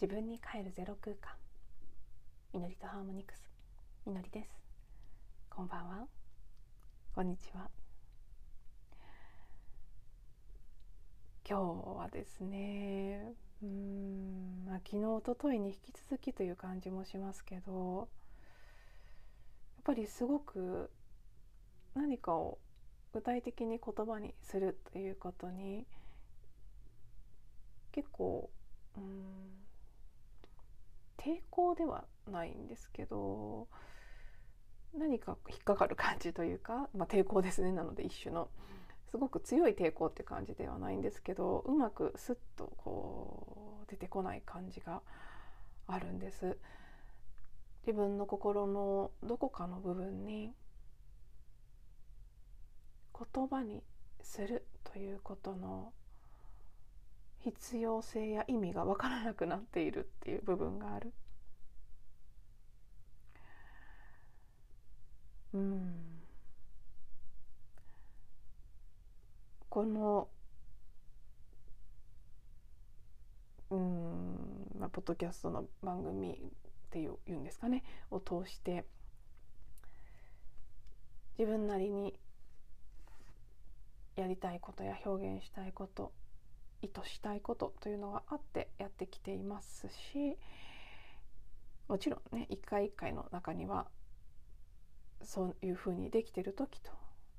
自分に帰るゼロ空間。みのりとハーモニクス。みのりです。こんばんは。こんにちは。今日はですねうんまあ昨日おとといに引き続きという感じもしますけどやっぱりすごく何かを具体的に言葉にするということに結構うん抵抗ではないんですけど何か引っかかる感じというか、まあ、抵抗ですねなので一種のすごく強い抵抗って感じではないんですけどうまくスッとこう出てこない感じがあるんです。自分の心のどこかの部分に言葉にするということの必要性や意味が分からなくなっているっていう部分がある。うん。このうんまあポッドキャストの番組っていういうんですかねを通して自分なりにやりたいことや表現したいこと意図したいことというのがあってやってきていますしもちろんね一回一回の中にはそういうふうにできてる時と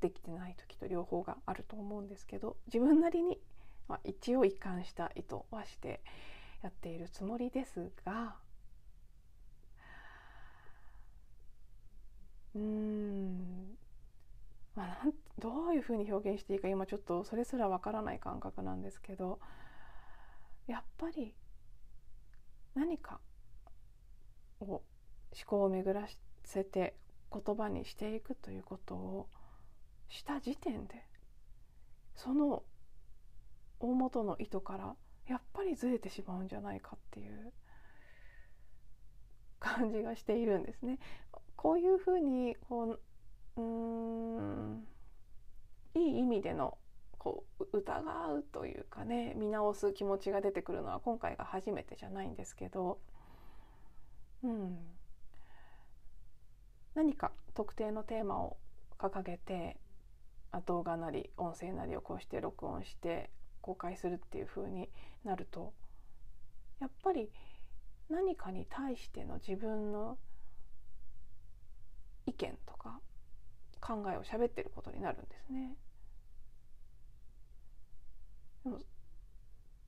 できてない時と両方があると思うんですけど自分なりに、まあ、一応一貫した意図はしてやっているつもりですがうんまあ、なんどういうふうに表現していいか今ちょっとそれすらわからない感覚なんですけどやっぱり何かを思考を巡らせて言葉にしていくということをした時点でその大元の意図からやっぱりずれてしまうんじゃないかっていう感じがしているんですね。こういうふうにこううんいい意味でのこう疑うというかね見直す気持ちが出てくるのは今回が初めてじゃないんですけど、うん、何か特定のテーマを掲げて動画なり音声なりをこうして録音して公開するっていう風になるとやっぱり何かに対しての自分の意見とか考えを喋ってることになるんですね。でも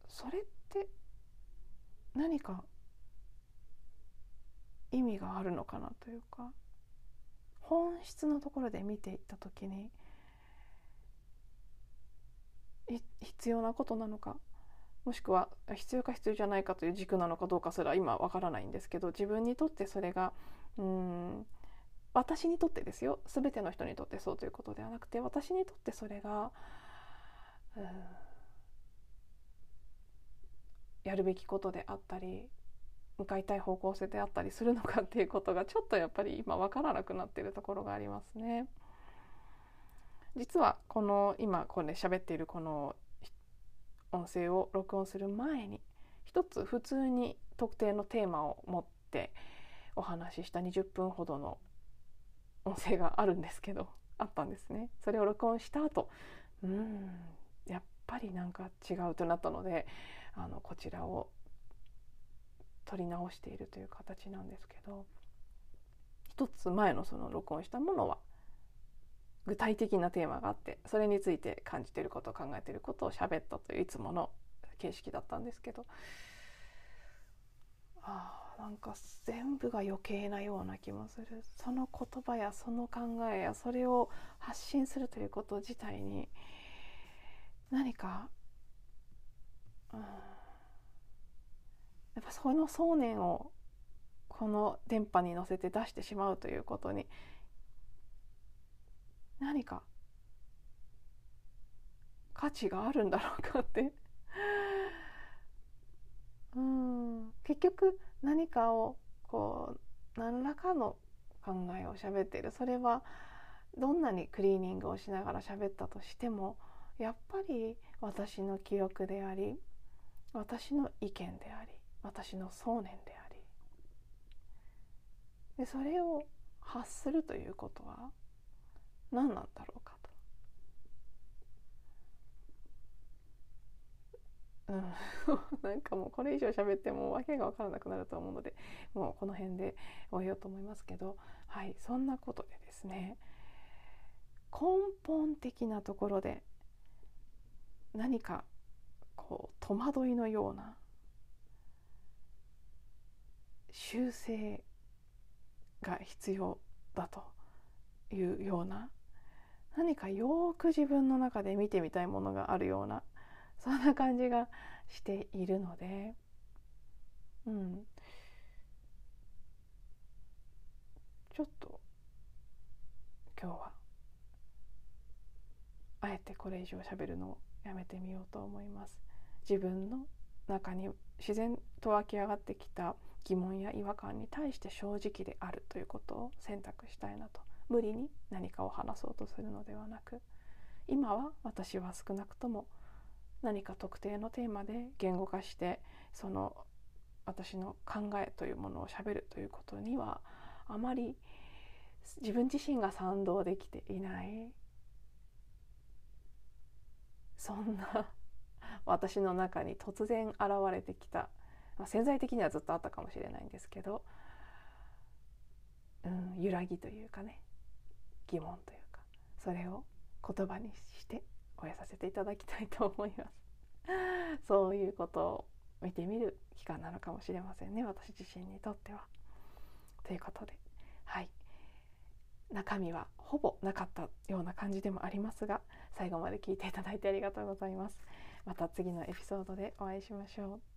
それって何か意味があるのかなというか本質のところで見ていった時に必要なことなのかもしくは必要か必要じゃないかという軸なのかどうかすら今わからないんですけど自分にとってそれがうん私にとってですよ。全ての人にとってそうということではなくて私にとってそれが、やるべきことであったり向かいたい方向性であったりするのかっていうことがちょっとやっぱり今分からなくなっているところがありますね。実はこの今これ喋っているこの音声を録音する前に一つ普通に特定のテーマを持ってお話しした20分ほどの音声があるんですけどあったんですねそれを録音した後うんやっぱりなんか違うとなったのであのこちらを取り直しているという形なんですけど一つ前のその録音したものは具体的なテーマがあってそれについて感じていること考えていることを喋ったといういつもの形式だったんですけどあなんか全部が余計なような気もする。その言葉やその考えやそれを発信するということ自体に何か、うん、やっぱその想念をこの電波に乗せて出してしまうということに何か価値があるんだろうかって。うん。結局何かをこう何らかの考えを喋っている。それはどんなにクリーニングをしながら喋ったとしてもやっぱり私の記憶であり私の意見であり私の想念であり。でそれを発するということは何なんだろうかと、うん、なんかもうこれ以上喋っても訳が分からなくなると思うのでもうこの辺で終えようと思いますけど。はいそんなことでですね根本的なところで何かこう戸惑いのような修正が必要だというような何かよく自分の中で見てみたいものがあるような そんな感じがしているので、うん、ちょっと今日はあえてこれ以上喋るのをやめてみようと思います。自分の中に自然と湧き上がってきた疑問や違和感に対して正直である。ということを選択したいなと無理に何かを話そうとするのではなく今は私は少なくとも何か特定のテーマで言語化してその私の考えというものをしゃべるということにはあまり自分自身が賛同できていない。そんな私の中に突然現れてきた、まあ、潜在的にはずっとあったかもしれないんですけど、うん、揺らぎというかね疑問というかそれを言葉にして終えさせていただきたいと思います。そういうことを見てみる期間なのかもしれませんね私自身にとっては。ということではい中身はほぼなかったような感じでもありますが最後まで聞いていただいてありがとうございます。また次のエピソードでお会いしましょう。